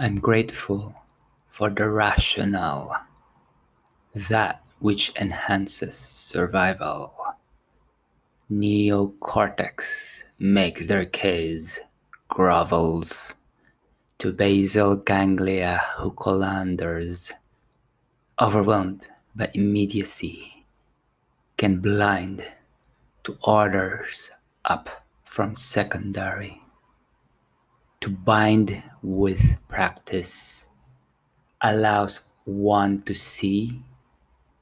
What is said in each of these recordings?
I'm grateful for the rationale, that which enhances survival. Neocortex makes their case, grovels to basal ganglia hooklanders, overwhelmed by immediacy, can blind to orders up from secondary. To bind with practice allows one to see,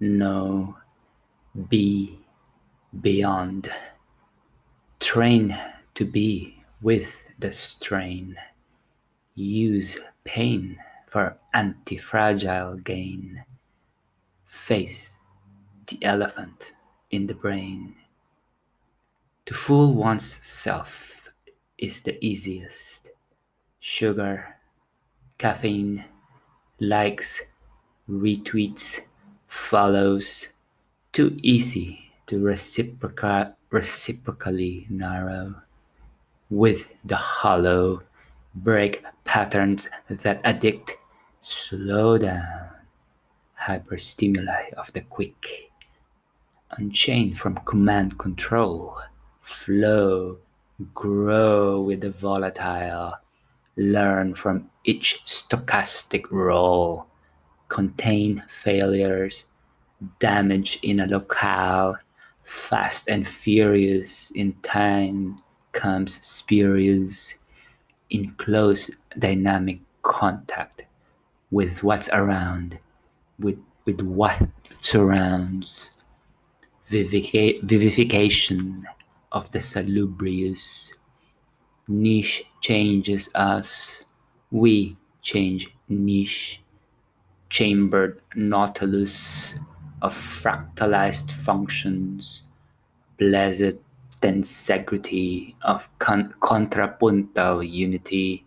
know, be beyond. Train to be with the strain. Use pain for anti-fragile gain. Face the elephant in the brain. To fool one's self is the easiest. Sugar, caffeine, likes, retweets, follows. Too easy to reciproca- reciprocally narrow. With the hollow, break patterns that addict. Slow down. Hyperstimuli of the quick. Unchain from command control. Flow. Grow with the volatile. Learn from each stochastic roll. Contain failures. Damage in a locale. Fast and furious in time comes spurious in close dynamic contact with what's around, with, with what surrounds. Vivification of the salubrious. Niche changes us, we change niche. Chambered nautilus of fractalized functions, blessed tensegrity of con- contrapuntal unity,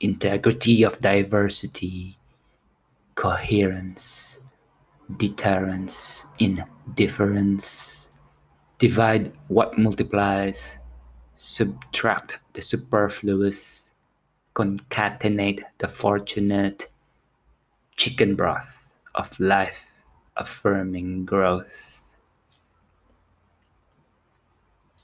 integrity of diversity, coherence, deterrence in difference. Divide what multiplies, subtract the superfluous, concatenate the fortunate, chicken broth of life affirming growth.